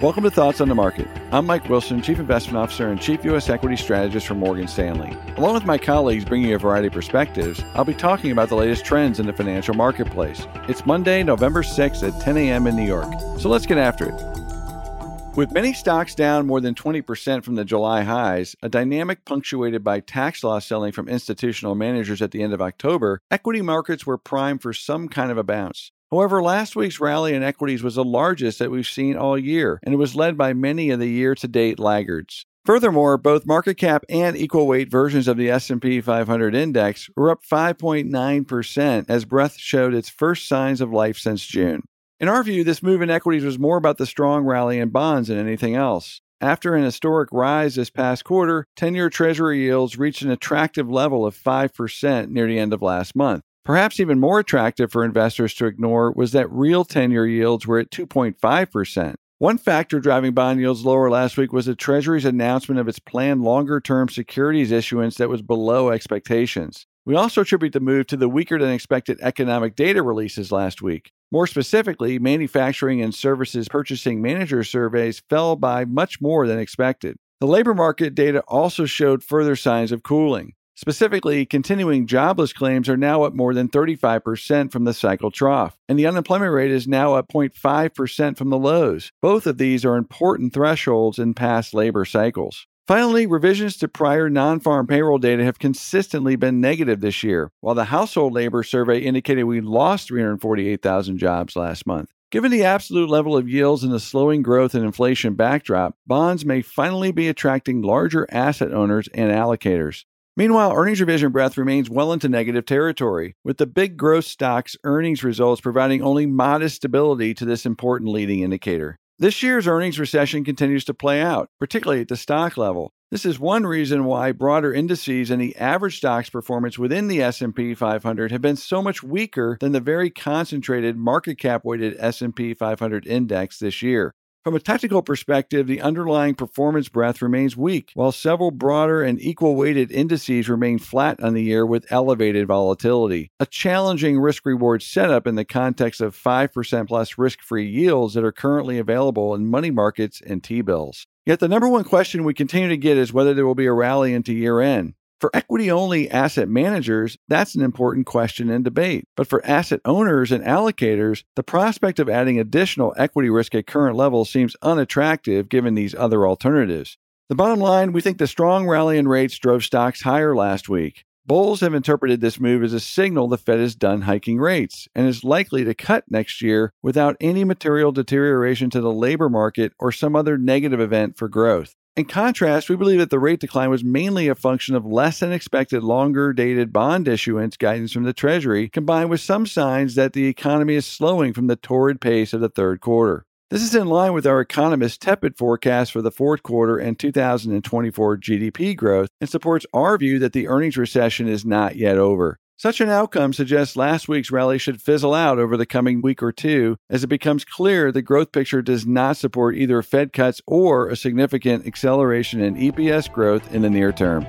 Welcome to Thoughts on the Market. I'm Mike Wilson, Chief Investment Officer and Chief U.S. Equity Strategist for Morgan Stanley. Along with my colleagues bringing a variety of perspectives, I'll be talking about the latest trends in the financial marketplace. It's Monday, November 6th at 10 a.m. in New York. So let's get after it. With many stocks down more than 20% from the July highs, a dynamic punctuated by tax loss selling from institutional managers at the end of October, equity markets were primed for some kind of a bounce. However, last week's rally in equities was the largest that we've seen all year, and it was led by many of the year-to-date laggards. Furthermore, both market cap and equal weight versions of the S&P 500 index were up 5.9% as Breadth showed its first signs of life since June. In our view, this move in equities was more about the strong rally in bonds than anything else. After an historic rise this past quarter, 10 year Treasury yields reached an attractive level of 5% near the end of last month. Perhaps even more attractive for investors to ignore was that real 10 year yields were at 2.5%. One factor driving bond yields lower last week was the Treasury's announcement of its planned longer term securities issuance that was below expectations. We also attribute the move to the weaker than expected economic data releases last week. More specifically, manufacturing and services purchasing manager surveys fell by much more than expected. The labor market data also showed further signs of cooling. Specifically, continuing jobless claims are now up more than 35% from the cycle trough, and the unemployment rate is now up 0.5% from the lows. Both of these are important thresholds in past labor cycles. Finally, revisions to prior non farm payroll data have consistently been negative this year, while the household labor survey indicated we lost 348,000 jobs last month. Given the absolute level of yields and the slowing growth and inflation backdrop, bonds may finally be attracting larger asset owners and allocators. Meanwhile, earnings revision breadth remains well into negative territory, with the big growth stocks' earnings results providing only modest stability to this important leading indicator. This year's earnings recession continues to play out, particularly at the stock level. This is one reason why broader indices and the average stocks performance within the S&P 500 have been so much weaker than the very concentrated market cap weighted S&P 500 index this year. From a technical perspective, the underlying performance breadth remains weak, while several broader and equal weighted indices remain flat on the year with elevated volatility. A challenging risk reward setup in the context of 5% plus risk free yields that are currently available in money markets and T bills. Yet the number one question we continue to get is whether there will be a rally into year end. For equity only asset managers, that's an important question and debate. But for asset owners and allocators, the prospect of adding additional equity risk at current levels seems unattractive given these other alternatives. The bottom line we think the strong rally in rates drove stocks higher last week. Bulls have interpreted this move as a signal the Fed is done hiking rates and is likely to cut next year without any material deterioration to the labor market or some other negative event for growth. In contrast, we believe that the rate decline was mainly a function of less than expected longer dated bond issuance guidance from the Treasury, combined with some signs that the economy is slowing from the torrid pace of the third quarter. This is in line with our economist's tepid forecast for the fourth quarter and 2024 GDP growth and supports our view that the earnings recession is not yet over. Such an outcome suggests last week's rally should fizzle out over the coming week or two as it becomes clear the growth picture does not support either Fed cuts or a significant acceleration in EPS growth in the near term.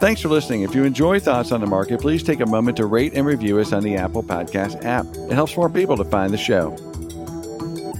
Thanks for listening. If you enjoy Thoughts on the Market, please take a moment to rate and review us on the Apple Podcast app. It helps more people to find the show.